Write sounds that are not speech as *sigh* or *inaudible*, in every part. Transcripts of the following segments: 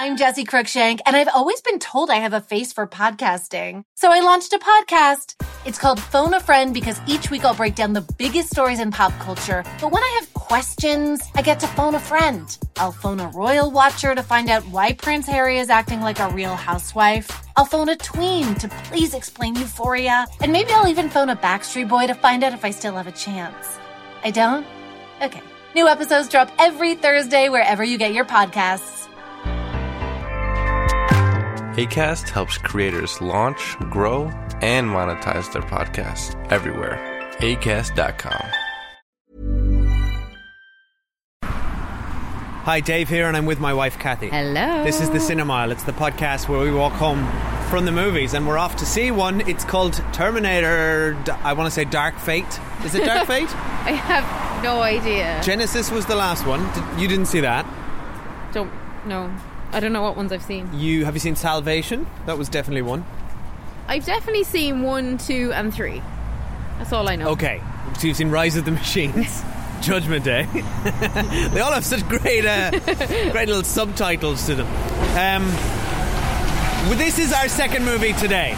I'm Jesse Cruickshank, and I've always been told I have a face for podcasting. So I launched a podcast. It's called Phone a Friend because each week I'll break down the biggest stories in pop culture. But when I have questions, I get to phone a friend. I'll phone a royal watcher to find out why Prince Harry is acting like a real housewife. I'll phone a tween to please explain euphoria. And maybe I'll even phone a Backstreet Boy to find out if I still have a chance. I don't? Okay. New episodes drop every Thursday wherever you get your podcasts. ACAST helps creators launch, grow, and monetize their podcasts everywhere. ACAST.com. Hi, Dave here, and I'm with my wife Cathy. Hello. This is the Cinemile. It's the podcast where we walk home from the movies, and we're off to see one. It's called Terminator. I want to say Dark Fate. Is it Dark *laughs* Fate? I have no idea. Genisys was the last one. You didn't see that. Don't know. I don't know what ones I've seen. You have you seen Salvation? That was definitely one. I've definitely seen one, two, and three. That's all I know. Okay, so you've seen Rise of the Machines. *laughs* Judgment Day. *laughs* they all have such great, uh, great little subtitles to them. Um, well, this is our second movie today.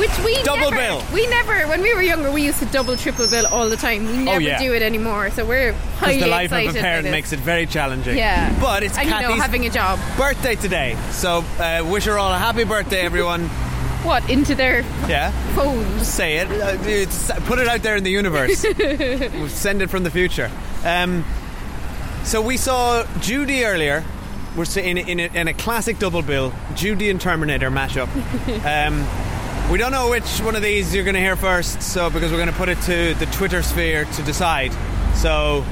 Which we Double never, bill. We never, when we were younger, we used to double, triple bill all the time. We never Oh, yeah. do it anymore. So we're highly the life of a parent this. makes it very challenging. Yeah. But it's and you know, having a job. birthday today. So uh, wish her all a happy birthday, everyone. *laughs* What into their Yeah. phones? Say it. Uh, put it out there in the universe. *laughs* We'll send it from the future. Um, so we saw Judy earlier. We're in, in, a, in a classic double bill, Judy and Terminator mashup. *laughs* Um, we don't know which one of these you're going to hear first, so because we're going to put it to the Twitter sphere to decide. So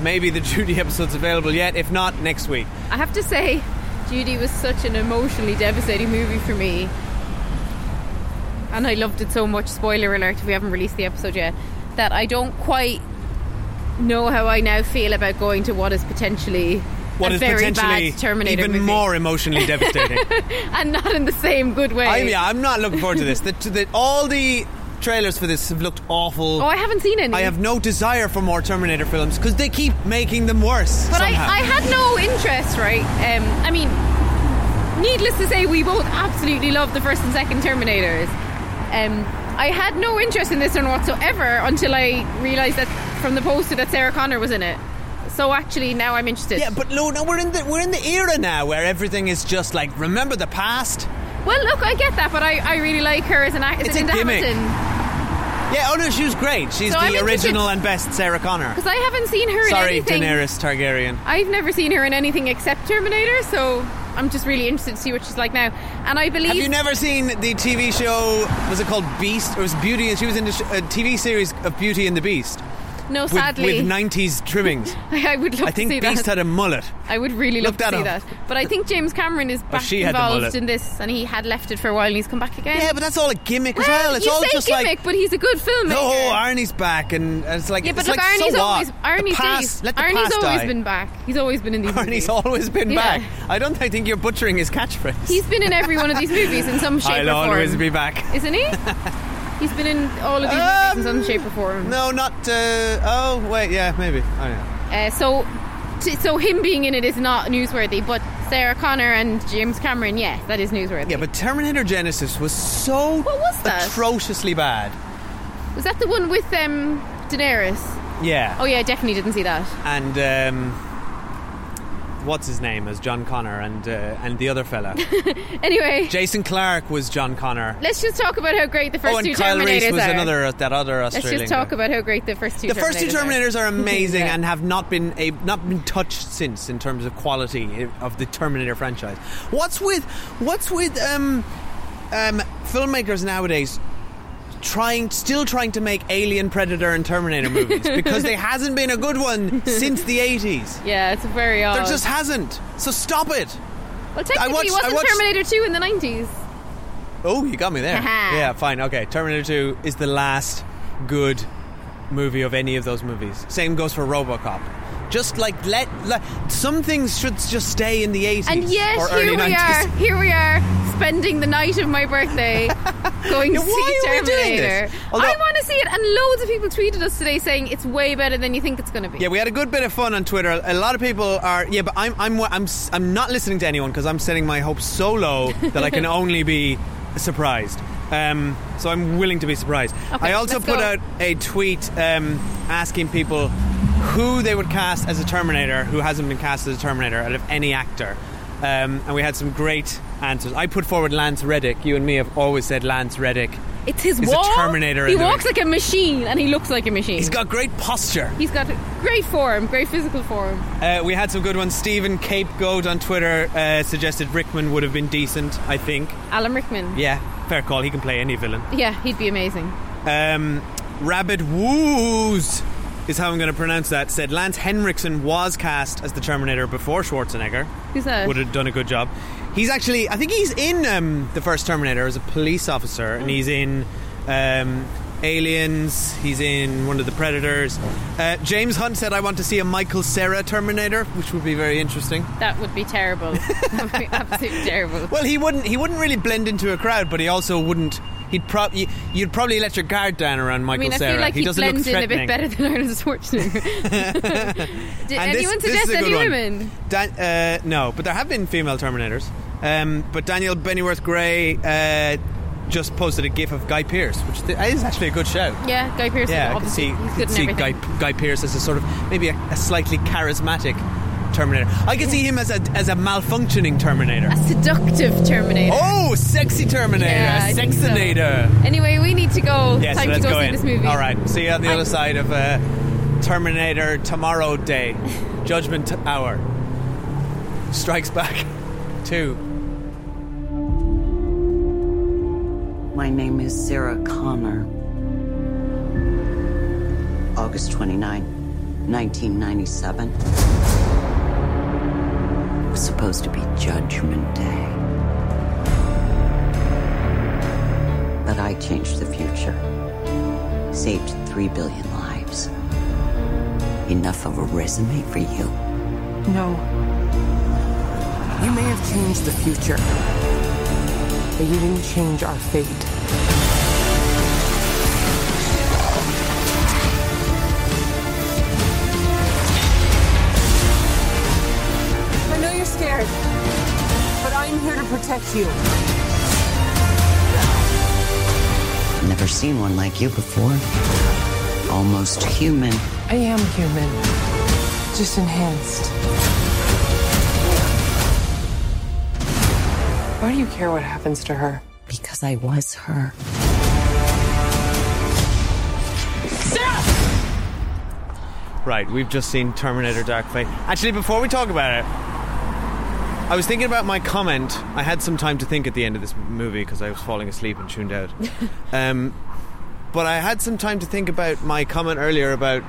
maybe the *laughs* Judy episode's available yet. If not, next week. I have to say, Judy was such an emotionally devastating movie for me. And I loved it so much, spoiler alert if we haven't released the episode yet, that I don't quite know how I now feel about going to what is potentially What a is very potentially bad Terminator even movie. more emotionally *laughs* devastating. and not in the same good way. I, yeah, I'm not looking forward to this. The, to the, all the trailers for this have looked awful. Oh, I haven't seen any. I have no desire for more Terminator films because they keep making them worse. But I. I had no interest, right? Um, I mean, needless to say, we both absolutely love the first and second Terminators. Um, I had no interest in this one whatsoever until I realised that from the poster that Sarah Connor was in it. So actually, now I'm interested. yeah, but no, no, we're in the we're in the era now where everything is just like remember the past. well, look, I get that, but I, I really like her as an actor. It's a gimmick. Because Yeah, oh no, she was great. She's So I'm the original and best Sarah Connor. Because I haven't seen her Sorry, in anything. Daenerys Targaryen. I've never seen her in anything except Terminator, so I'm just really interested to see what she's like now. And I believe Have you never seen the TV show? Was it called Beast? Or was Beauty? And she was in the a uh, TV series of Beauty and the Beast no, with, sadly, with 90s trimmings. *laughs* I would love I think to see Beast that. had a mullet. I would really love Look to see that. But I think James Cameron is oh, back had the involved in this, and he had left it for a while, and he's come back again. Yeah, but that's all a gimmick as well, well. It's you all say just gimmick, like but he's a good filmmaker. no, Arnie's back, and it's like yeah, but it's look, like, Arnie's so always? Arnie's past, Arnie's always die. been back. He's always been in these movies. Arnie's movies. always been Yeah. back. I don't think you're butchering his *laughs* catchphrase. He's been in every one of these movies in some *laughs* shape I'll or form. always be back. Isn't he? He's been in all of these movies in some shape or form. Um, No, not. Uh, oh, wait, yeah, maybe. Oh, yeah. Uh, so, t- so him being in it is not newsworthy, but Sarah Connor and James Cameron, yeah, that is newsworthy. Yeah, but Terminator Genisys was so What was that? atrociously bad. was that the one with um, Daenerys? Yeah. Oh yeah, I definitely didn't see that. And um, what's his name as John Connor and uh, and the other fella, *laughs* Anyway, Jason Clarke was John Connor. let's just talk about how great the first oh, and two Kyle Terminators Reese was are. another that other Australian. let's just talk guy. about how great the first two. The first two Terminators Terminators are *laughs* amazing Yeah. and have not been a, not been touched since in terms of quality of the Terminator franchise. What's with what's with um, um, filmmakers nowadays trying still trying to make Alien, Predator, and Terminator movies *laughs* because there hasn't been a good one since the eighties. Yeah, it's very odd. There just hasn't. So stop it. well, technically, watched- I wasn't watched- Terminator two in the nineties? Oh, you got me there. *laughs* Yeah, fine. Okay, Terminator 2 is the last good movie of any of those movies. Same goes for RoboCop. Just like let, let some things should just stay in the 80s And or here we 90s. are. Here we are, spending the night of my birthday, *laughs* going to see are we doing Terminator. Although- I want to see it, and loads of people tweeted us today saying it's way better than you think it's going to be. Yeah, we had a good bit of fun on Twitter. A lot of people are. Yeah, but I'm I'm I'm I'm not listening to anyone because I'm setting my hopes so low that I can *laughs* only be surprised. Um, so I'm willing to be surprised. Okay, I also put go. out a tweet um, asking people who they would cast as a Terminator who hasn't been cast as a Terminator out of any actor. Um, and we had some great answers. I put forward Lance Reddick. You and me have always said Lance Reddick. It's his He's a. Terminator He walks like a machine, and he looks like a machine. He's got great posture. He's got great form, great physical form. Uh, we had some good ones. Stephen Cape Goat on Twitter uh, suggested Rickman would have been decent, I think. Alan Rickman. Yeah, fair call. He can play any villain. Yeah, he'd be amazing. Um, Rabbit Woos is how I'm going to pronounce that. Said Lance Henriksen was cast as the Terminator before Schwarzenegger. Who's that? Would have done a good job. He's actually, I think he's in um, the first Terminator as a police officer, and he's in um, Aliens. He's in one of the Predators. Uh, James Hunt said, "I want to see a Michael Cera Terminator, which would be very interesting." That would be terrible. *laughs* that would be absolutely terrible. Well, he wouldn't. He wouldn't really blend into a crowd, but he also wouldn't. He'd prob- you- You'd probably let your guard down around I Michael mean, I Cera. feel like he he doesn't blends look in a bit better than Arnold Schwarzenegger. *laughs* Did And this- anyone this is suggest good any one. women? Dan- uh, no, but there have been female Terminators. Um, but Daniel Bennyworth Gray uh, just posted a gif of Guy Pearce, which is actually a good show. Yeah, Guy Pearce. Yeah, I can see, in see. Guy, Guy Pearce as a sort of maybe a, a slightly charismatic Terminator. I can see him as a as a malfunctioning Terminator. A seductive Terminator. Oh, sexy Terminator, Yeah, I think so. Sexinator. Anyway, we need to go. Yes, Time let's to go, go see in. this movie. All right, see you on the I- other side of uh, Terminator Tomorrow Day, *laughs* Judgment Hour. Strikes Back *laughs* Two. My name is Sarah Connor. August 29, 1997. It was supposed to be Judgment Day. But I changed the future. Saved three billion lives. Enough of a resume for you. No. You may have changed the future, but you didn't change our fate. You. Never seen one like you before. Almost human. I am human, just enhanced. Why do you care what happens to her? Because I was her. Right, we've just seen Terminator Dark Fate. Actually, before we talk about it, I was thinking about my comment. I had some time to think at the end of this movie because I was falling asleep and tuned out. *laughs* um, but I had some time to think about my comment earlier about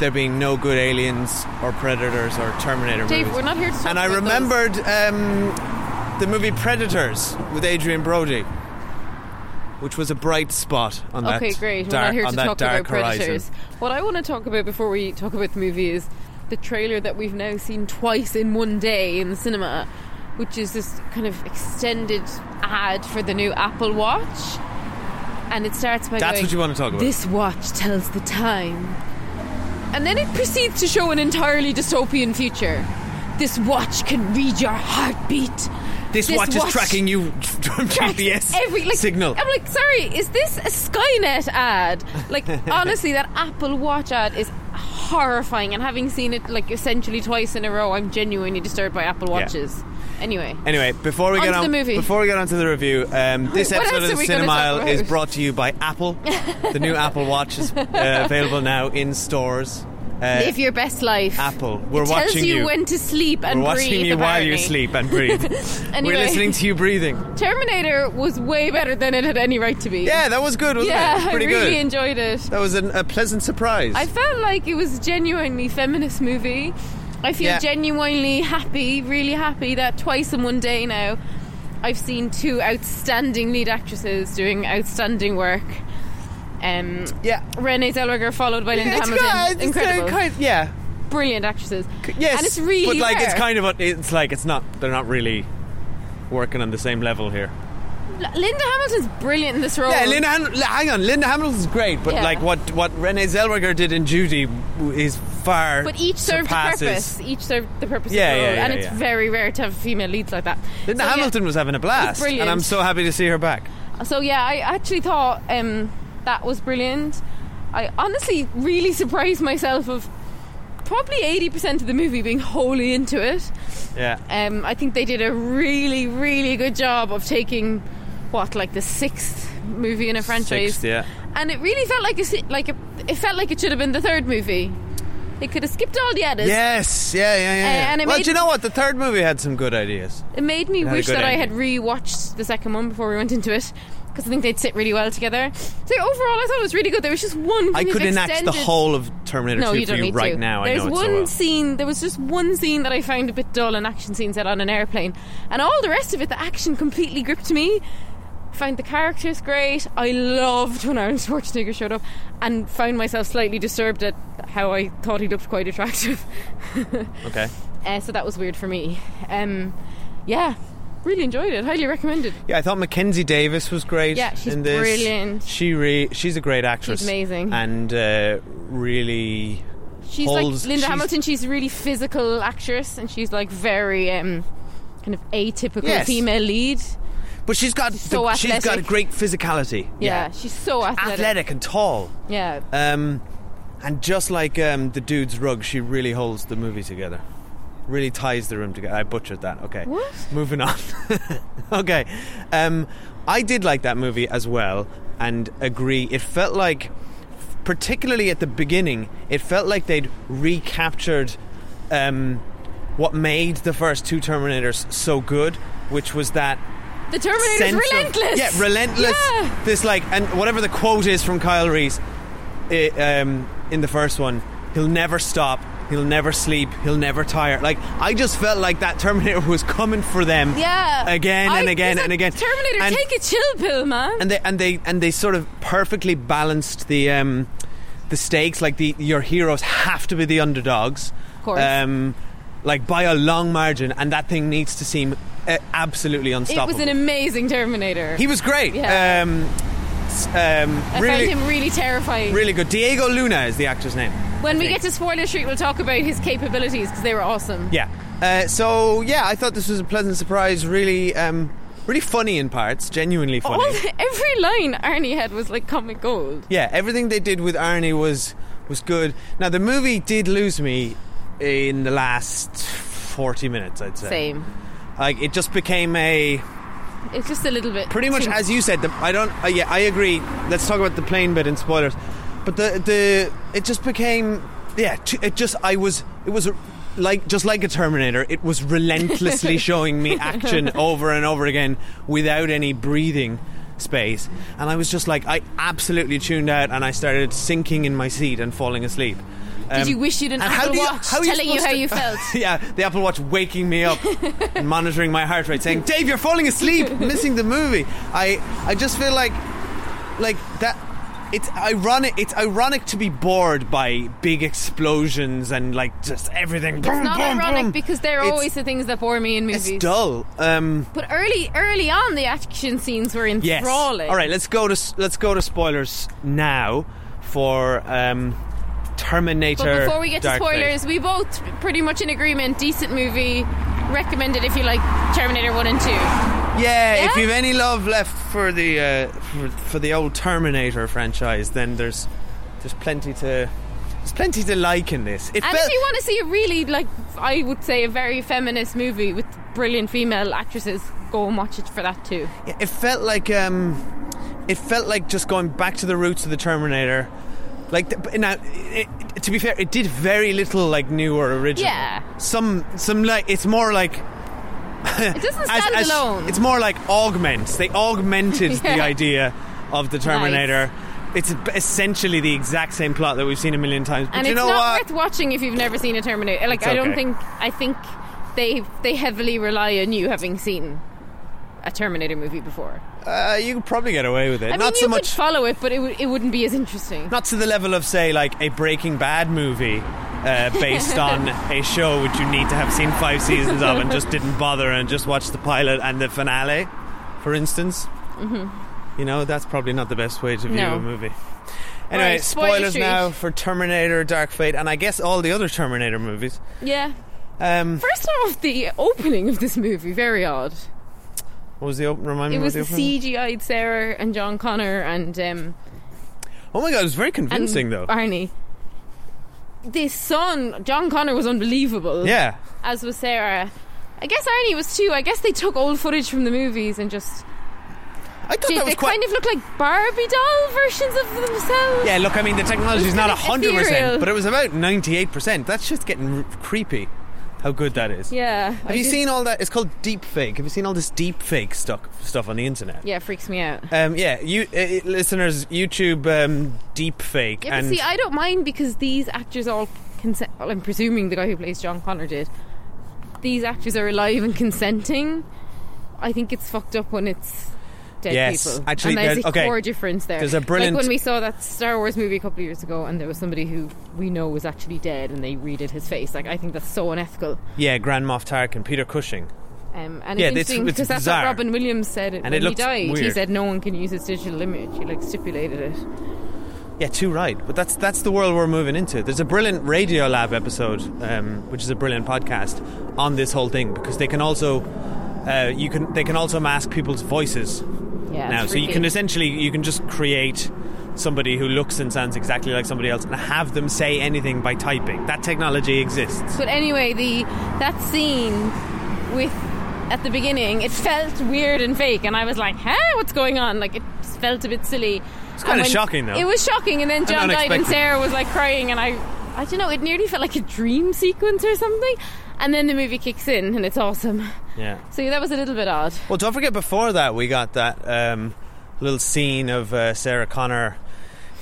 there being no good aliens or predators or Terminator Dave, movies. we're not here to talk and I about remembered um, the movie Predators with Adrien Brody, which was a bright spot on that Okay, great. We're not here to talk dark about Predators. horizon. What I want to talk about before we talk about the movie is the trailer that we've now seen twice in one day in the cinema, which is this kind of extended ad for the new Apple Watch. And it starts by That's going, what you want to talk about. This watch tells the time. And then it proceeds to show an entirely dystopian future. This watch can read your heartbeat. This, This watch, is tracking you from GPS every like, signal. I'm like, sorry, is this a Skynet ad? Like, *laughs* honestly, that Apple Watch ad is horrifying. And having seen it like essentially twice in a row, I'm genuinely disturbed by Apple Yeah. Watches. Anyway, Anyway, before we On get on the movie. before we get on to the review, um, *laughs* this episode of the Cinemile is brought to you by Apple. the new Apple Watch is uh, available now in stores. Uh, live your best life. Apple, we're it tells watching you, you. when to sleep and We're watching breathe. you while you apparently. sleep and breathe. *laughs* Anyway. We're listening to you breathing. Terminator was way better than it had any right to be. Yeah, that was good, wasn't yeah, it? It was pretty I really good. enjoyed it. that was an, a pleasant surprise. I felt like it was genuinely feminist movie. I feel Yeah. genuinely happy, really happy that twice in one day now I've seen two outstanding lead actresses doing outstanding work. Um, yeah. Renee Zellweger followed by Linda It's Hamilton. it's Incredible. kind- yeah. Brilliant actresses. Yes, And it's really but like it's kind of a, it's like it's not they're not really working on the same level here. Linda Hamilton's brilliant in this role. Yeah, Linda. Han- hang on, Linda Hamilton's great, but Yeah. like what what Renee Zellweger did in Judy is far. But each served surpasses. the purpose. Each served the purpose Yeah, of the yeah, role, yeah, and it's yeah. very rare to have female leads like that. Linda So, yeah. Hamilton was having a blast, brilliant. and I'm so happy to see her back. So yeah, I actually thought um, that was brilliant. I honestly really surprised myself of probably eighty percent of the movie being wholly into it. Yeah, Um, I think they did a really, really good job of taking what like the sixth movie in a franchise, Sixth, yeah. and it really felt like a, like a, it felt like it should have been the third movie. They could have skipped all the edits. Yes, yeah, yeah, yeah. yeah. and it well, made- do you know what? The third movie had some good ideas. It made me It wish that I had ending. rewatched the second one before we went into it because I think they'd sit really well together. So overall, I thought it was really good. There was just one. I could enact the whole of Terminator No, 2 you for don't you right to. now. There's I know one it so well. scene. There was just one scene that I found a bit dull, an action scene set on an airplane, and all the rest of it, the action completely gripped me. Found the characters great. I loved when Arnold Schwarzenegger showed up, and found myself slightly disturbed at how I thought he looked quite attractive. *laughs* Okay. Uh, so that was weird for me. Um, yeah, really enjoyed it. Highly recommended. Yeah, I thought Mackenzie Davis was great. Yeah, she's in this. brilliant. She re- she's a great actress. She's amazing. and uh, really. She's holds- like Linda she's- Hamilton. She's a really physical actress, and she's like very um, kind of atypical Yes. female lead. But she's got So the, she's got a great physicality. Yeah, she's so athletic. athletic and tall. Yeah, Um, and just like um, the dude's rug, she really holds the movie together. Really ties the room together. I butchered that. Okay. What? Moving on. *laughs* okay. Um, I did like that movie as well and agree. It felt like, particularly at the beginning, it felt like they'd recaptured um, what made the first two Terminators so good, which was that the Terminator's sense of- relentless. yeah, relentless. Yeah. This like, and whatever the quote is from Kyle Reese i um, in the first one, he'll never stop. He'll never sleep. He'll never tire. Like I just felt like that Terminator *laughs* was coming for them. Yeah, Again and I- again and again. Terminator, And- take a chill pill, man. and they and they and they sort of perfectly balanced the um, the stakes. Like the your heroes have to be the underdogs, Of course. um, like by a long margin, and that thing needs to seem uh, unstoppable. it was an amazing Terminator. He was great. Yeah. Um, um, I really, found him really terrifying. really good. Diego Luna is the actor's name. when we get to spoiler street, we'll talk about his capabilities because they were awesome. yeah. Uh, so yeah, I thought this was a pleasant surprise. Really, um, really funny in parts. Genuinely funny. All every line Arnie had was like comic gold. yeah, everything they did with Arnie was was good. Now the movie did lose me in the last forty minutes. I'd say. Same. Like it just became a It's just a little bit. pretty much as you said. The, I don't. Uh, yeah, I agree. Let's talk about the plane bit and spoilers. But the the it just became yeah. t- It just I was it was like just like a Terminator. It was relentlessly *laughs* showing me action over and over again without any breathing space, and I was just like I absolutely tuned out and I started sinking in my seat and falling asleep. Did Um, you wish you'd an Apple you- Watch are you telling you how to- you felt? *laughs* yeah, the Apple Watch waking me up *laughs* and monitoring my heart rate, saying, "Dave, you're falling asleep, *laughs* missing the movie." I I just feel like like that. It's ironic. It's ironic to be bored by big explosions and like just everything. It's not ironic because they're always the things that bore me in movies. It's dull. Um, But early, early on, the action scenes were yes. enthralling. All right, let's go to let's go to spoilers now for um, Terminator. But before we get to Dark Fate. spoilers, we both pretty much in agreement. Decent movie. Recommended if you like Terminator One and Two. Yeah, if you've any love left for the uh, for, for the old Terminator franchise, then there's there's plenty to there's plenty to like in this. It And felt if you want to see a really like, I would say a very feminist movie with brilliant female actresses, go and watch it for that too. yeah, it felt like um, it felt like just going back to the roots of the Terminator. Like now, it, to be fair, it did very little like new or original. Yeah. Some some like it's more like It doesn't *laughs* stand alone. It's more like augments. They augmented *laughs* the idea of the Terminator. It's essentially the exact same plot that we've seen a million times. But and you it's know not what? worth watching if you've never seen a Terminator. Like I don't think I think they they heavily rely on you having seen a Terminator movie before. Uh, you could probably get away with it. I mean, not you so could much. follow it, but it, w- it wouldn't be as interesting. not to the level of, say, like a Breaking Bad movie uh, based *laughs* on a show which you need to have seen five seasons of and just *laughs* didn't bother and just watched the pilot and the finale, for instance. You know, that's probably not the best way to view No. a movie. Anyway, Right, spoilers now for Terminator, Dark Fate, and I guess all the other Terminator movies. Yeah. Um, First off, the opening of this movie very odd. What was the open? Remind me. It was the opening? CGI'd Sarah and John Connor and um, Oh my god, it was very convincing though. Barney. This son, John Connor, was unbelievable. Yeah, As was Sarah. I guess Arnie was too. I guess they took old footage from the movies and just. I thought Did that they was quite. kind of look like Barbie doll versions of themselves? yeah, look, I mean, the technology is not hundred percent, but it was about ninety-eight percent. That's just getting r- creepy. How good that is. Yeah. Have you seen all that? It's called deep fake. Have you seen all this deep fake stuff stuff on the internet? Yeah, it freaks me out. Um, yeah, you uh, listeners, YouTube um, deep fake, Yeah, and see, I don't mind because these actors all consent. Well, I'm presuming the guy who plays John Connor did. These actors are alive and consenting. I think it's fucked up when it's dead Yes, people. actually, and there's okay. core difference there. There's a brilliant- Like when we saw that Star Wars movie a couple of years ago, and there was somebody who we know was actually dead, and they redid his face. Like I think that's so unethical. yeah, Grand Moff Tarkin, Peter Cushing. Um, and Yeah, it's it's- interesting because that's bizarre. what Robin Williams said And when it he died. He said no one can use his digital image. He like stipulated it. Yeah, too right. But that's that's the world we're moving into. There's a brilliant Radiolab episode, um, which is a brilliant podcast on this whole thing because they can also uh, you can they can also mask people's voices Yeah. now. So you can essentially you can just create somebody who looks and sounds exactly like somebody else and have them say anything by typing. That technology exists. But anyway, the that scene with at the beginning, it felt weird and fake, and I was like, "Huh, what's going on?" Like it felt a bit silly. It's kinda shocking, though. It was shocking, and then John died, and. Sarah was like crying, and I, I don't know, it nearly felt like a dream sequence or something. And then the movie kicks in, and it's awesome. Yeah. So that was a little bit odd. Well, don't forget before that we got that um, little scene of uh, Sarah Connor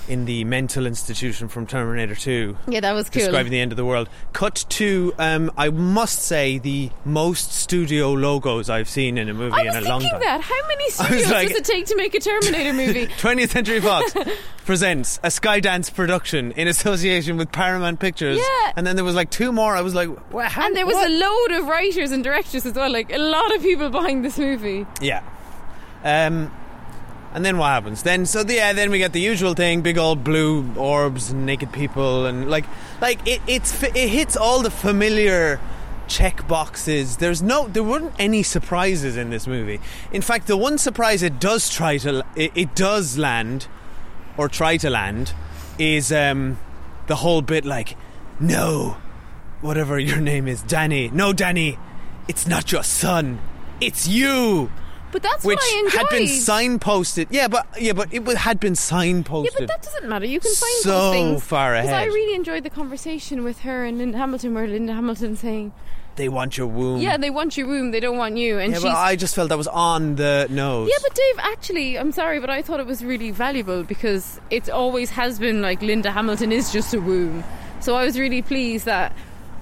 in the mental institution from Terminator 2. Yeah, that was cool. describing the end of the world. Cut to, um, I must say, the most studio logos I've seen in a movie in a long thinking time. that. How many *laughs* studios like- does it take to make a Terminator *laughs* movie? 20th Century Fox *laughs* presents a Skydance production in association with Paramount Pictures. Yeah. And then there was like two more. I was like, well, how, and there was what? a load of writers and directors as well. Like a lot of people behind this movie. Yeah. Um, and then what happens? Then so yeah, then we get the usual thing: big old blue orbs, and naked people, and like like it it's it hits all the familiar check boxes. There's no there weren't any surprises in this movie. In fact, the one surprise it does try to it, it does land or try to land is um the whole bit like no whatever your name is Danny no Danny it's not your son it's you But that's which what I enjoyed. had been signposted. Yeah, but yeah, but it had been signposted. Yeah, but that doesn't matter. You can find So things. far 'Cause I really enjoyed the conversation with her and Linda Hamilton, where Linda Hamilton saying, they want your womb. "Yeah, they want your womb, they don't want you," and Yeah, but I just felt that was on the nose. yeah, but Dave, actually, I'm sorry, but I thought it was really valuable because it always has been like Linda Hamilton is just a womb. So I was really pleased that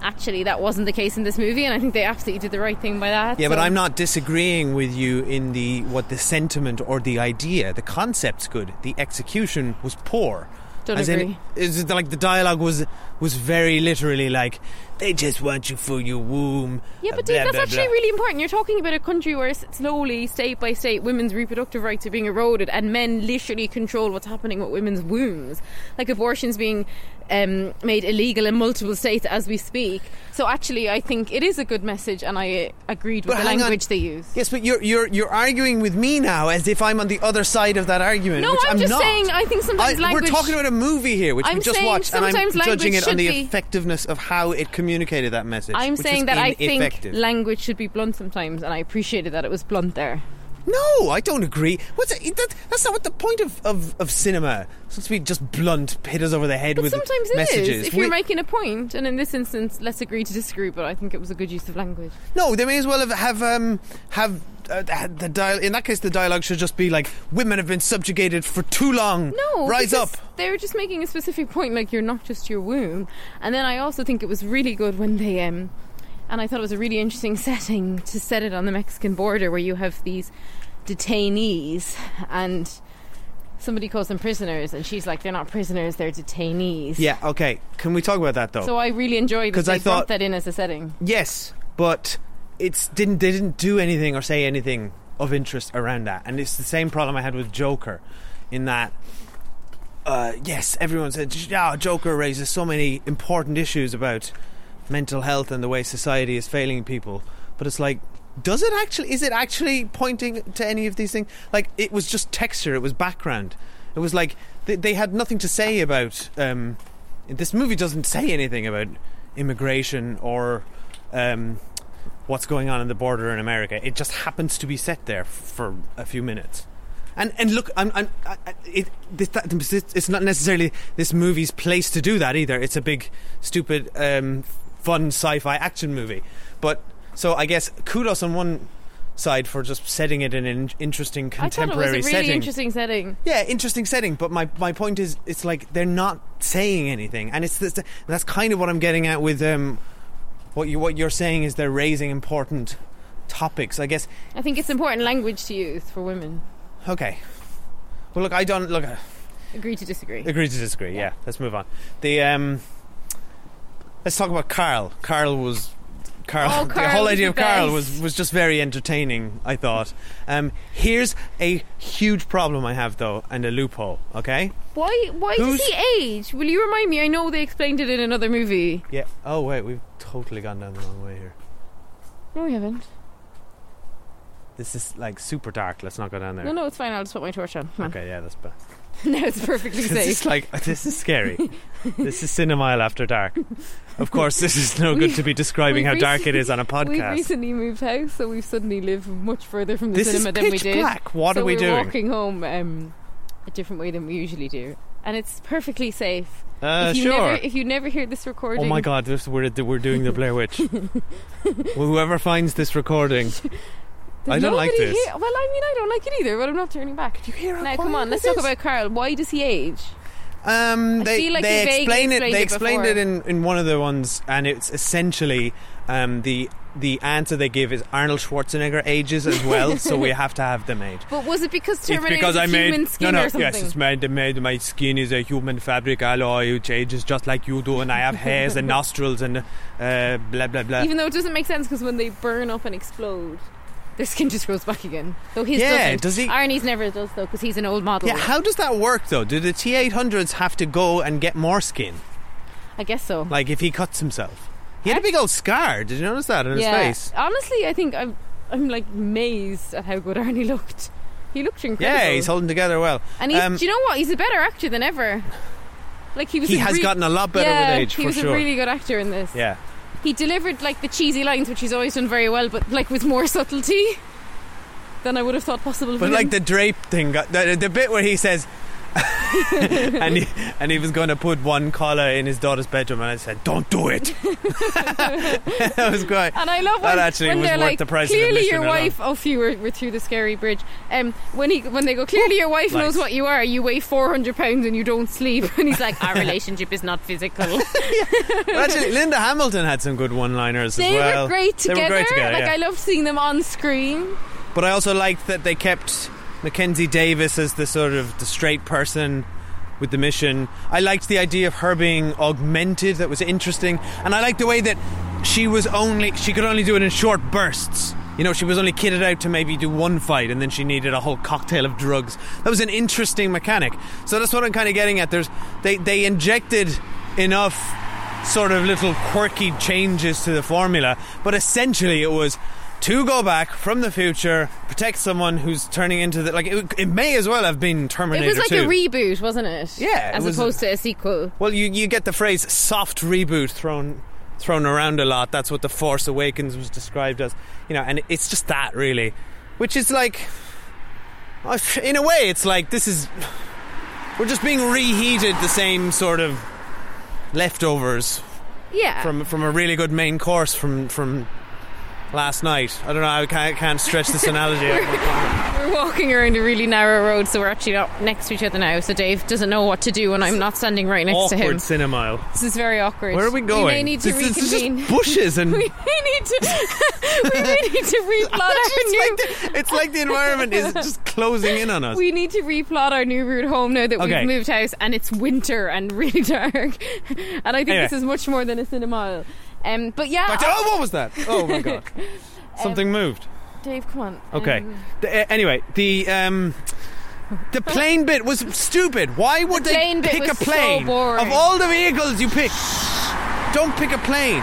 actually that wasn't the case in this movie, and I think they absolutely did the right thing by that. Yeah, but I'm not disagreeing with you in the what the sentiment or the idea. The concept's good. The execution was poor. Don't As agree. In, is it like the dialogue was was very literally like they just want you for your womb. Yeah, but blah, Dave, that's blah, actually blah. really important. You're talking about a country where slowly, state by state, women's reproductive rights are being eroded, and men literally control what's happening with women's wombs. Like abortion's being um, made illegal in multiple states as we speak. So actually, I think it is a good message, and I agreed with But the hang on. language they use. Yes, but you're you're you're arguing with me now as if I'm on the other side of that argument. No, which I'm I'm just not. saying, I think sometimes I- language- We're talking about a movie here, which I'm we just watched, and I'm judging it on the be- effectiveness of how it communicated that message. I'm which saying that I think language should be blunt sometimes, and I appreciated that it was blunt there. No, I don't agree. What's it, that, that's not what the point of, of, of cinema. It's supposed to be just blunt, hit us over the head But with sometimes it is. messages. If We- you're making a point, and in this instance, let's agree to disagree. But I think it was a good use of language. no, they may as well have have um, have uh, the dial. In that case, the dialogue should just be like, "Women have been subjugated for too long. No, rise up." They're just making a specific point, like you're not just your womb. And then I also think it was really good when they um, and I thought it was a really interesting *laughs* setting to set it on the Mexican border, where you have these detainees and. Somebody calls them prisoners, and she's like, "They're not prisoners; they're detainees." Yeah. Okay. Can we talk about that though? So I really enjoyed that 'Cause they I thought- brought that in as a setting. Yes, but it's didn't they didn't do anything or say anything of interest around that, and it's the same problem I had with Joker, in that. Uh, yes, everyone said, "Yeah, Joker raises so many important issues about mental health and the way society is failing people." But it's like, does it actually? Is it actually pointing to any of these things? Like, it was just texture. It was background. It was like they, they had nothing to say about. Um, this movie doesn't say anything about immigration or um, what's going on in the border in America. It just happens to be set there for a few minutes. And and look, I'm, I'm I, it, this, that, it's not necessarily this movie's place to do that either. It's a big, stupid, um, fun sci-fi action movie. But so I guess kudos on one side for just setting it in an interesting contemporary I it was a really setting. interesting setting. Yeah, interesting setting. But my, my point is, it's like they're not saying anything, and it's this, that's kind of what I'm getting at with um, what you what you're saying is they're raising important topics. I guess. I think it's important language to use for women. Okay. Well, look, I don't look. I Agree to disagree. agree to disagree. Yeah, let's move on. The um, let's talk about Carl. Carl was. Carl, Oh, *laughs* the whole idea the of Carl was, was just very entertaining, I thought. Um, here's a huge problem I have, though, and a loophole, okay? Why? Why Who's- does he age? Will you remind me? I know they explained it in another movie. Yeah. Oh, wait, we've totally gone down the wrong way here. No, we haven't. This is like super dark. Let's not go down there. No, no, it's fine. I'll just put my torch on. Come on. Okay, yeah, that's bad. *laughs* no, it's perfectly *laughs* This safe. is like this is scary. *laughs* this is Cinemile after dark. Of course, this is no good to be describing how dark it is on a podcast. We've recently moved house, so we suddenly live much further from the This is cinema than we pitch did. black. What so are we we're doing? walking home um, a different way than we usually do, and it's perfectly safe. Uh, if you sure. never, if you never hear this recording, Oh my God! This, we're we're doing the Blair Witch. well, whoever finds this recording, I don't like this. hear- well, I mean, I don't like it either, but I'm not turning back. Do you hear Now, come on, let's talk about Carl. Why does he age? Um, they like they they explain it. They it explained it in, in one of the ones, and it's essentially um, the the answer they give is Arnold Schwarzenegger ages as well, so we *laughs* have to have them age. But was it because It's Terminator because is I made human skin no, no, yes, it's made, made my skin is a human fabric alloy which ages just like you do, and I have hairs and *laughs* nostrils and uh, blah blah blah. Even though it doesn't make sense because when they burn up and explode, their skin just grows back again. Though his Yeah, doesn't. does he- Arnie's never does though because he's an old model. yeah, how does that work though? Do the T800s have to go and get more skin? I guess so. Like if he cuts himself, he had a big old scar. Did you notice that on his face? Honestly, I think I'm I'm like amazed at how good *laughs* Arnie looked. He looked incredible. Yeah, he's holding together well. and he's, Um, do you know what? He's a better actor than ever. Like he was. he has re- gotten a lot better yeah, with age he for was sure. a really good actor in this. yeah. He delivered like the cheesy lines, which he's always done very well, but like with more subtlety than I would have thought possible. But like him. the drape thing, got, the, the bit where he says, *laughs* and he, and he was going to put one collar in his daughter's bedroom, and I said, "Don't do it." *laughs* *laughs* that was great. And I love That actually when was they're worth like, the price clearly your alone." wife. Oh, phew, we're, we're through the scary bridge. Um, when he when they go, clearly your wife knows what you are. You weigh four hundred pounds and you don't sleep. And he's like, our relationship is not physical. But actually, Linda Hamilton had some good one-liners they as well. were great They together. were great together. like yeah. I loved seeing them on screen. But I also liked that they kept Mackenzie Davis as the sort of the straight person with the mission. I liked the idea of her being augmented. That was interesting, and I liked the way that she was only she could only do it in short bursts. You know, she was only kitted out to maybe do one fight, and then she needed a whole cocktail of drugs. That was an interesting mechanic. So that's what I'm kind of getting at. There's they they injected enough sort of little quirky changes to the formula, but essentially it was to go back from the future, protect someone who's turning into the like. It, it may as well have been Terminator. It was like 2. a reboot, wasn't it? Yeah, it as was- opposed to a sequel. Well, you you get the phrase "soft reboot" thrown thrown around a lot. That's what the Force Awakens was described as. You know, and it's just that really, which is like, in a way, it's like this is we're just being reheated the same sort of leftovers Yeah. from from a really good main course from from last night. I don't know. I can't, can't stretch this analogy. out. *laughs* We're walking around a really narrow road, so we're actually not next to each other now. So Dave doesn't know what to do when I'm not standing right next to him. Awkward cinemile. This is very awkward. Where are we going? We may need to This is- this bushes and. *laughs* we may need to. *laughs* we may need to replot our it's, new. like the, it's like the environment is just closing in on us. we need to replot our new route home now that Okay. we've moved house and it's winter and really dark. and I think Anyway. this is much more than a cinemile. Um, but yeah, Back to- oh, what was that? *laughs* Oh my god! Something moved. Dave, come on. Okay. Um, The- uh, anyway, the um, the *laughs* plane bit was stupid. Why would The they plane bit pick a so plane boring. of all the vehicles you pick? Don't pick a plane.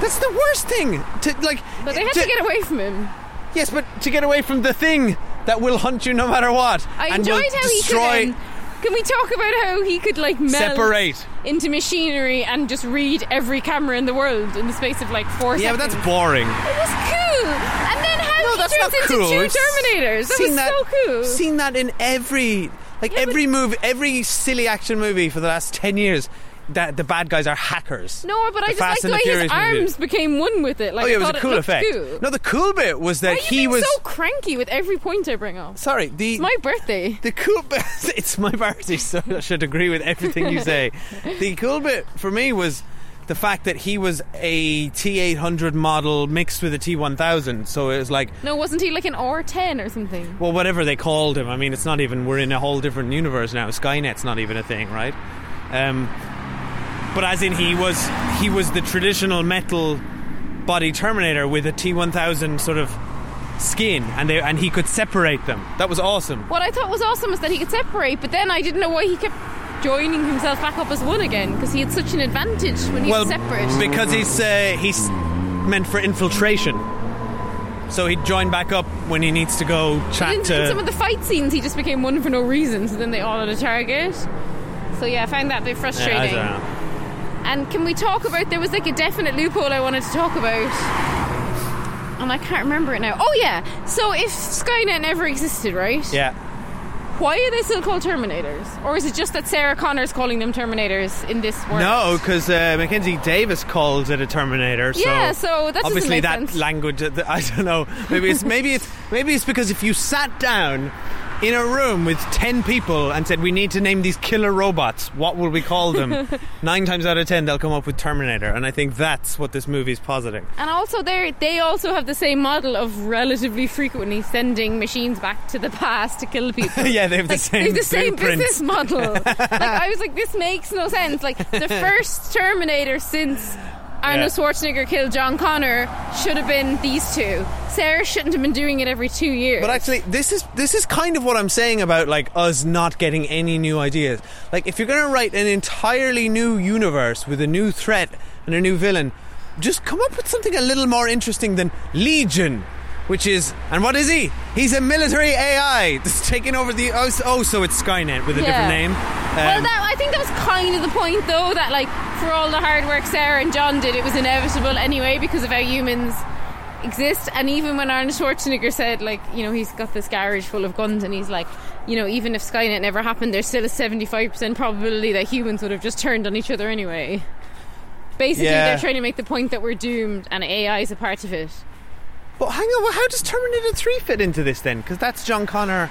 That's the worst thing. To like, but they had to get away from him. Yes, but to get away from the thing that will hunt you no matter what, I and will enjoyed how destroy, he could. Um, can we talk about how he could like melt separate. into machinery and just read every camera in the world in the space of like four Yeah, but that's boring. It was cool. And then how No, he that's turns not into cool. two Terminators. That was that, so cool. Seen that in every like Yeah, every movie, every silly action movie for the last ten years. That the bad guys are hackers. no, but I just Fast liked the way his arms movies. became one with it. Like oh yeah, it was a cool effect. Cool. No, the cool bit was that he was. so cranky with every point I bring up. sorry, the It's my birthday. The cool bit, *laughs* it's my birthday, so I should agree with everything you say. *laughs* the cool bit for me was the fact that he was a T800 model mixed with a T1000. So it was like, No, wasn't he like an R10 or something? well, whatever they called him. I mean, it's not even, we're in a whole different universe now. Skynet's not even a thing, right? Um, but as in, he was, he was the traditional metal body Terminator with a T1000 sort of skin, and they, and he could separate them. That was awesome. What I thought was awesome was that he could separate, but then I didn't know why he kept joining himself back up as one again because he had such an advantage when he well, was separate. because he's uh, he's meant for infiltration. So he'd join back up when he needs to go chat in, in some of the fight scenes, he just became one for no reason, so then they all had a target. So yeah, I found that a bit Yeah, frustrating. Know. And can we talk about? There was like a definite loophole I wanted to talk about, and I can't remember it now. Oh yeah, so if Skynet never existed, right? Yeah. Why are they still called Terminators? Or is it just that Sarah Connor's calling them Terminators in this world? No, because uh, Mackenzie Davis calls it a Terminator. So Yeah, so that doesn't obviously that sense. language. uh, *laughs* I don't know. Maybe it's maybe it's maybe it's because if you sat down in a room with ten people and said we need to name these killer robots, what will we call them? *laughs* Nine times out of ten, they'll come up with Terminator, and I think that's what this movie's positing. And also, they they also have the same model of relatively frequently sending machines back to the past to kill people. *laughs* yeah, they have the Like, same they have the same business model. *laughs* like I was like, this makes no sense. Like the first Terminator since Arnold Yeah. Schwarzenegger killed John Connor should have been these two. Sarah shouldn't have been doing it every two years. But actually, this is this is kind of what I'm saying about like us not getting any new ideas. Like, if you're going to write an entirely new universe with a new threat and a new villain, just come up with something a little more interesting than Legion, which is and what is he? He's a military AI that's taking over the oh, so- oh so it's Skynet with a Yeah. different name. well, Um, that, I think that was kind of the point, though, that like for all the hard work Sarah and John did, it was inevitable anyway because of how humans exist. And even when Arnold Schwarzenegger said, like, you know, he's got this garage full of guns, and he's like, you know, even if Skynet never happened, there's still a seventy-five percent probability that humans would have just turned on each other anyway. Basically, Yeah. they're trying to make the point that we're doomed, and AI is a part of it. But hang on, well, how does Terminator 3 fit into this then? Because that's John Connor.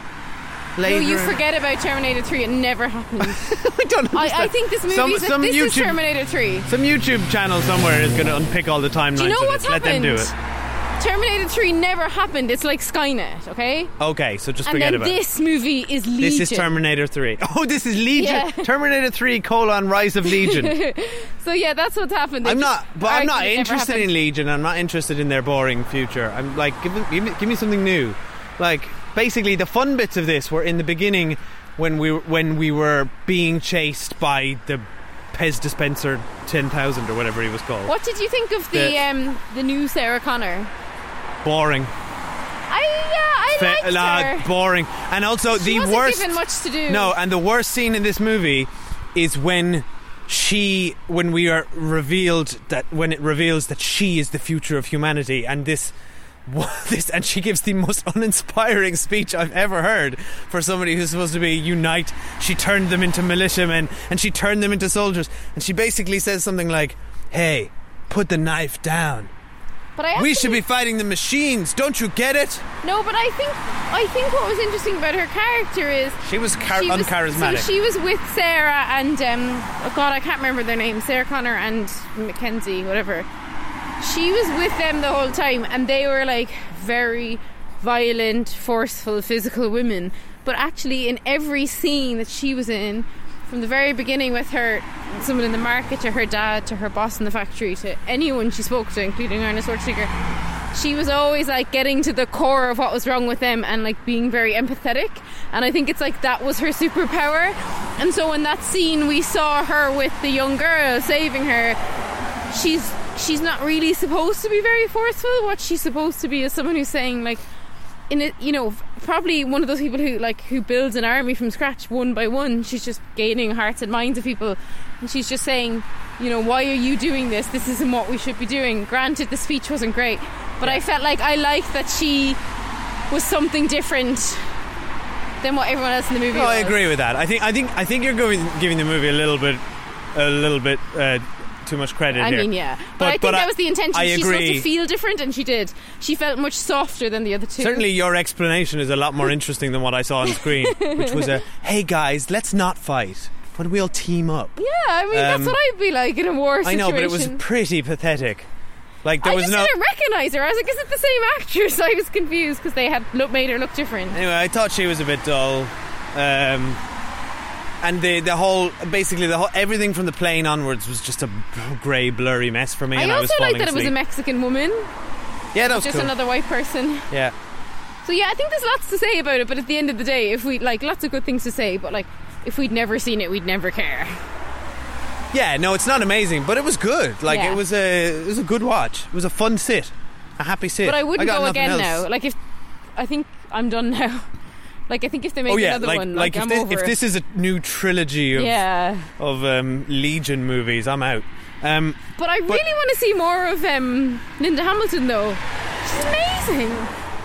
Later No, you forget about Terminator Three; it never happened. *laughs* I don't understand. I, I think this movie Some- is some this is YouTube- Terminator Three. Some YouTube channel somewhere is going to unpick all the timelines. Do you know what's it. Let happened? them do it. Terminator 3 never happened. It's like Skynet, okay? Okay, so just forget And then about this movie is. Legion. This is Terminator 3. *laughs* Oh, this is Legion. Yeah. Terminator 3 colon Rise of Legion. *laughs* So yeah, that's what's happened. They I'm not, but I'm not argued it never interested in. Legion. I'm not interested in their boring future. I'm like, give me, give me, give me something new. Like, basically, the fun bits of this were in the beginning when we when we were being chased by the Pez dispenser 10,000 or whatever he was called. What did you think of the The- um the new Sarah Connor? Boring. I yeah, I Fa- liked her. boring. And also She the wasn't worst. given much to do. No, and the worst scene in this movie is when she, when we are revealed that when it reveals that she is the future of humanity, and this. *laughs* This and she gives the most *laughs* uninspiring speech I've ever heard for somebody who's supposed to be unite. She turned them into militiamen and she turned them into soldiers, and she basically says something like, "Hey, put the knife down. But I We should be fighting the machines. Don't you get it?" No, but I think I think what was interesting about her character is She was she was, uncharismatic. So she was with Sarah and um, oh god, I can't remember their names. Sarah Connor and Mackenzie, whatever. She was with them the whole time, and they were like very violent, forceful, physical women. But actually, in every scene that she was in, from the very beginning with her, someone in the market, to her dad, to her boss in the factory, to anyone she spoke to, including Arnold Schwarzenegger, she was always like getting to the core of what was wrong with them and like being very empathetic. And I think it's like that was her superpower. And so in that scene, we saw her with the young girl saving her. She's she's not really supposed to be very forceful. What she's supposed to be is someone who's saying like, in it, you know, probably one of those people who like who builds an army from scratch one by one. She's just gaining hearts and minds of people, and she's just saying, you know, why are you doing this? This isn't what we should be doing. Granted, the speech wasn't great, but I felt like I liked that she was something different than what everyone else in the movie. No, I agree with that. I think I think I think you're going, giving the movie a little bit a little bit uh, too much credit I here. mean, yeah, but, But- I think but that I- was the intention. I She's supposed agree. to feel different, and she did. She felt much softer than the other two. Certainly, your explanation is a lot more interesting than what I saw on screen, which was a *laughs* "Hey guys, let's not fight, but we'll team up." Yeah, I mean that's Um, what I'd be like in a war I situation. know, but it was pretty pathetic. Like there I was no. didn't recognise her. I was like, "Is it the same actress?" *laughs* I was confused because they had made her look different. Anyway, I thought she was a bit dull. Um, and the the whole basically the whole everything from the plane onwards was just a grey blurry mess for me I and I was also like that it was a. Mexican woman, yeah, that was just cool. another white person. yeah. So yeah, I think there's lots to say about it. But at the end of the day, if we like lots of good things to say, but like if we'd never seen it, we'd never care. Yeah, no, it's not amazing, but it was good. Like Yeah. it was a it was a good watch. It was a fun sit, a happy sit. But I wouldn't got go again else. now. Like if I think I'm done now. *laughs* Like I think if they make Oh yeah, another like one, like, like, if, I'm this, if this is a new trilogy of yeah. of um, Legion movies, I'm out. Um, But I really want to see more of um, Linda Hamilton, though. She's amazing.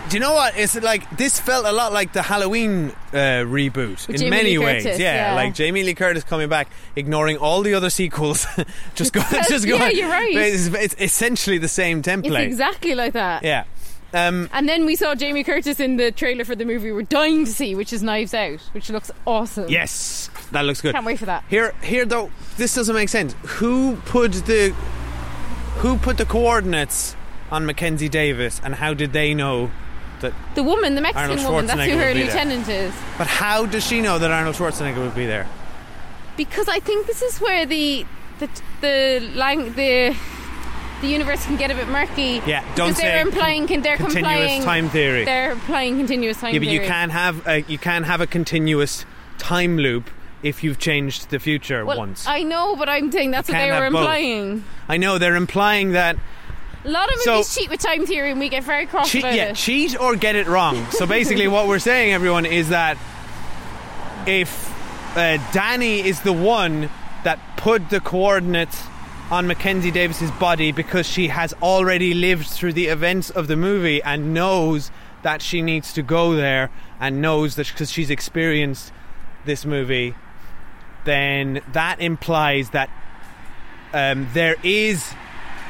do you know what? It's like this felt a lot like the Halloween uh, reboot in Jamie many ways. Yeah, yeah. like Jamie Lee Curtis coming back, ignoring all the other sequels, *laughs* just go, *laughs* just Yeah, going. you're right. It's, it's essentially the same template. It's template. exactly like that. yeah. Um, And then we saw Jamie Curtis in the trailer for the movie we're dying to see, which is Knives Out, which looks awesome. yes, that looks good. Can't wait for that. Here, here though, this doesn't make sense. Who put the who put the coordinates on Mackenzie Davis, and how did they know that? The woman, the Mexican woman, that's who her be there. lieutenant is. But how does she know that Arnold Schwarzenegger would be there? Because I think this is where the the the lang- the the universe can get a bit murky. Yeah, don't because they're implying can they're continuous complying time theory. They're applying continuous time Yeah, but you theory. can have a, you can have a continuous time loop if you've changed the future Well, once. I know, but I'm saying that's You what they were have both. implying. I know they're implying that A lot of So- movies cheat with time theory, and we get very cross cheat, about yeah, it. cheat or get it wrong. So basically, what we're saying, everyone, is that if uh, Dani is the one that put the coordinates on Mackenzie Davis's body because she has already lived through the events of the movie and knows that she needs to go there and knows that because she's experienced this movie, then that implies that um, there is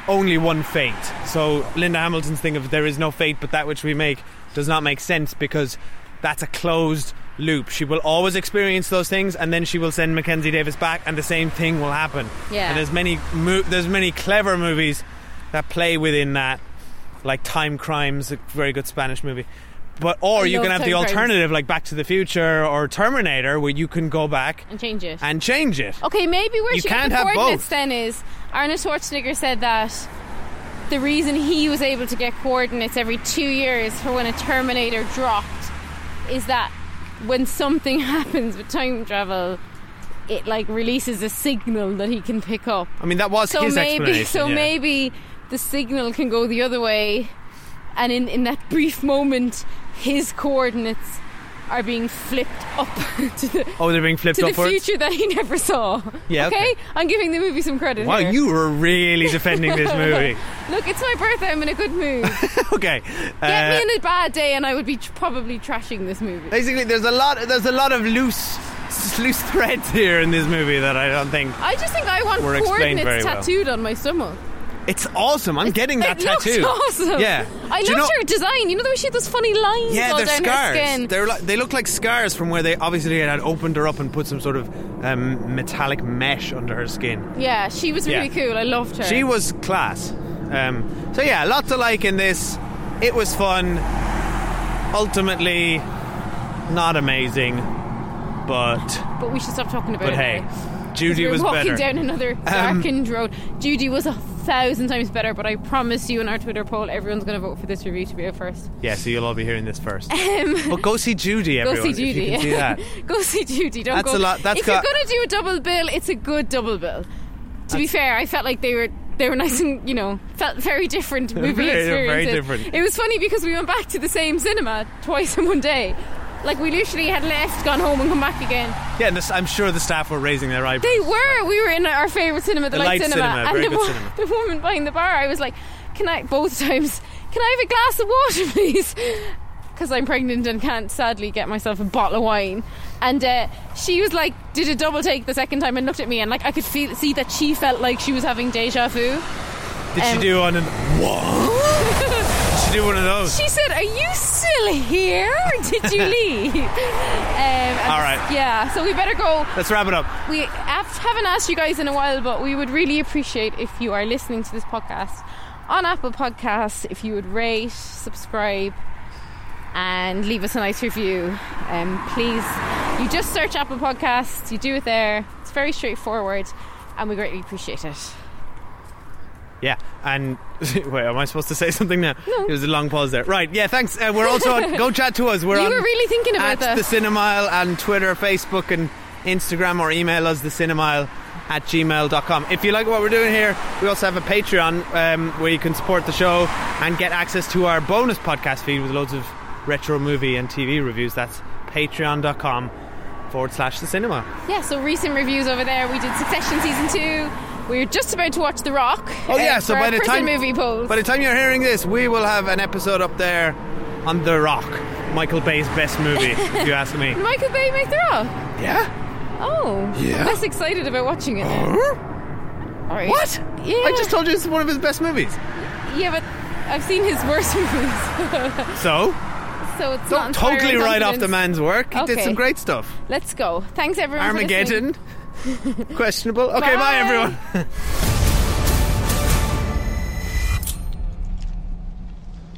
only one fate. So Linda Hamilton's thing of there is no fate but that which we make does not make sense because that's a closed loop. She will always experience those things and then she will send Mackenzie Davis back and the same thing will happen. Yeah. And there's many mo- there's many clever movies that play within that like Timecrimes, a very good Spanish movie. But or I you can have the Timecrimes. alternative like Back to the Future or Terminator where you can go back and change it. and change it. Okay, maybe where You she can't the have coordinates both. then is Arnold Schwarzenegger said that the reason he was able to get coordinates every two years for when a Terminator dropped is that when something *laughs* happens with time travel, it like releases a signal that he can pick up. I mean that was So his maybe, explanation. so yeah. maybe the signal can go the other way, and in in that brief moment, his coordinates are being flipped up *laughs* to the Oh, they're being flipped to the future that he never saw. Yeah, okay. I'm giving the movie some credit. Wow, here. you were really *laughs* defending this movie. Look, it's my birthday. I'm in a good mood. *laughs* okay. Get uh, me in a bad day, and I would be tr- probably trashing this movie. basically, there's a lot. There's a lot of loose, loose threads here in this movie that I don't think. I just think I want coordinates very well. tattooed on my stomach. It's awesome. I'm getting that it tattoo. *laughs* awesome. Yeah. I Do you know- her design. You know the way she had those funny lines Yeah, all they're down her scars. skin. They're like, they look like scars from where they obviously had opened her up and put some sort of um, metallic mesh under her skin. yeah, she was really Yeah. cool. I loved her. She was class. Um, so yeah, lots to like in this. It was fun. Ultimately, not amazing, but but we should stop talking about but it. hey, now. Judy we're was walking better. Um, down another darkened road. Judy was a thousand times better. But I promise you, in our Twitter poll, everyone's going to vote for this review to be out first. Yeah, so you'll all be hearing this first. *laughs* Um, but go see Judy, Go everyone. see if Judy. you can see that. *laughs* go see Judy. Don't That's go. a lot- that's if got- you're going to do a double bill, it's a good double bill. To be fair, I felt like they were they were nice and you know felt very different *laughs* movie experiences. very different. It was funny because we went back to the same cinema twice in one day. Like we literally had left, gone home, and come back again. Yeah, and this, I'm sure the staff were raising their eyebrows. They were. We were in our favourite cinema, the, The Light, Light Cinema, Cinema, and very the, good wo- cinema. *laughs* the woman behind the bar. I was like, "Can I?" Both times. Can I have a glass of water, *laughs* please? Because I'm pregnant and can't sadly get myself a bottle of wine. And uh, she was like, did a double take the second time and looked at me, and like I could feel see that she felt like she was having deja vu. Did she um, do one? And what? *laughs* Did she do one of those? She said, "Are you still here? *laughs* Did you leave?" *laughs* um, All right. Yeah. So we better go. Let's wrap it up. We have- haven't asked you guys in a while, but we would really appreciate if you are listening to this podcast on Apple Podcasts, if you would rate, subscribe, and leave us a nice review. Um, please, you just search Apple Podcasts, you do it there. It's very straightforward, and we greatly appreciate it. Yeah, and *laughs* wait, am I supposed to say something now? No. There was a long pause there. Right, yeah, thanks. Uh, we're also on, *laughs* go chat to us. We're You on were really thinking about at that. the Cinemile and Twitter, Facebook, and Instagram, or email us the Cinemile at gmail.com. If you like what we're doing here, we also have a Patreon um, where you can support the show and get access to our bonus podcast feed with loads of retro movie and TV reviews. That's patreon.com forward slash the cinema. Yeah, so recent reviews over there. We did Succession season two. We're just about to watch The Rock. Oh yeah, uh, so by the time movie polls. by the time you're hearing this, we will have an episode up there on The Rock, Michael Bay's best movie, if you ask me. *laughs* Michael Bay make The Rock. Yeah. Oh, Yeah. I'm less excited about watching it now. All right. What? Yeah. I just told you it's one of his best movies. Yeah, but I've seen his worst *laughs* movies, So so it's not don't inspiring totally write off the man's work. He did some great stuff. Let's go. Thanks everyone. for Armageddon. Listening. *laughs* Questionable. Okay, bye, Bye. everyone. *laughs*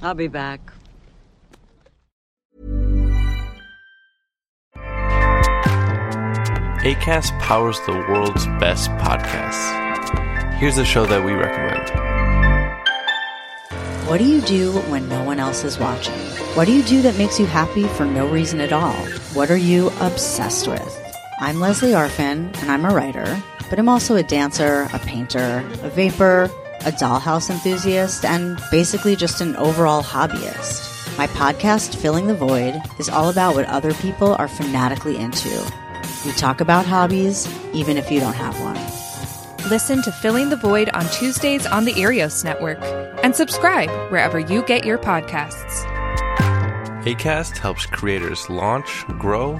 I'll be back. ACAST powers the world's best podcasts. Here's a show that we recommend. What do you do when no one else is watching? What do you do that makes you happy for no reason at all? What are you obsessed with? I'm Lesley Arfin, and I'm a writer, but I'm also a dancer, a painter, a vapor, a dollhouse enthusiast, and basically just an overall hobbyist. My podcast, Filling the Void, is all about what other people are fanatically into. We talk about hobbies, even if you don't have one. Listen to Filling the Void on Tuesdays on the Earios Network and subscribe wherever you get your podcasts. ACAST helps creators launch, grow,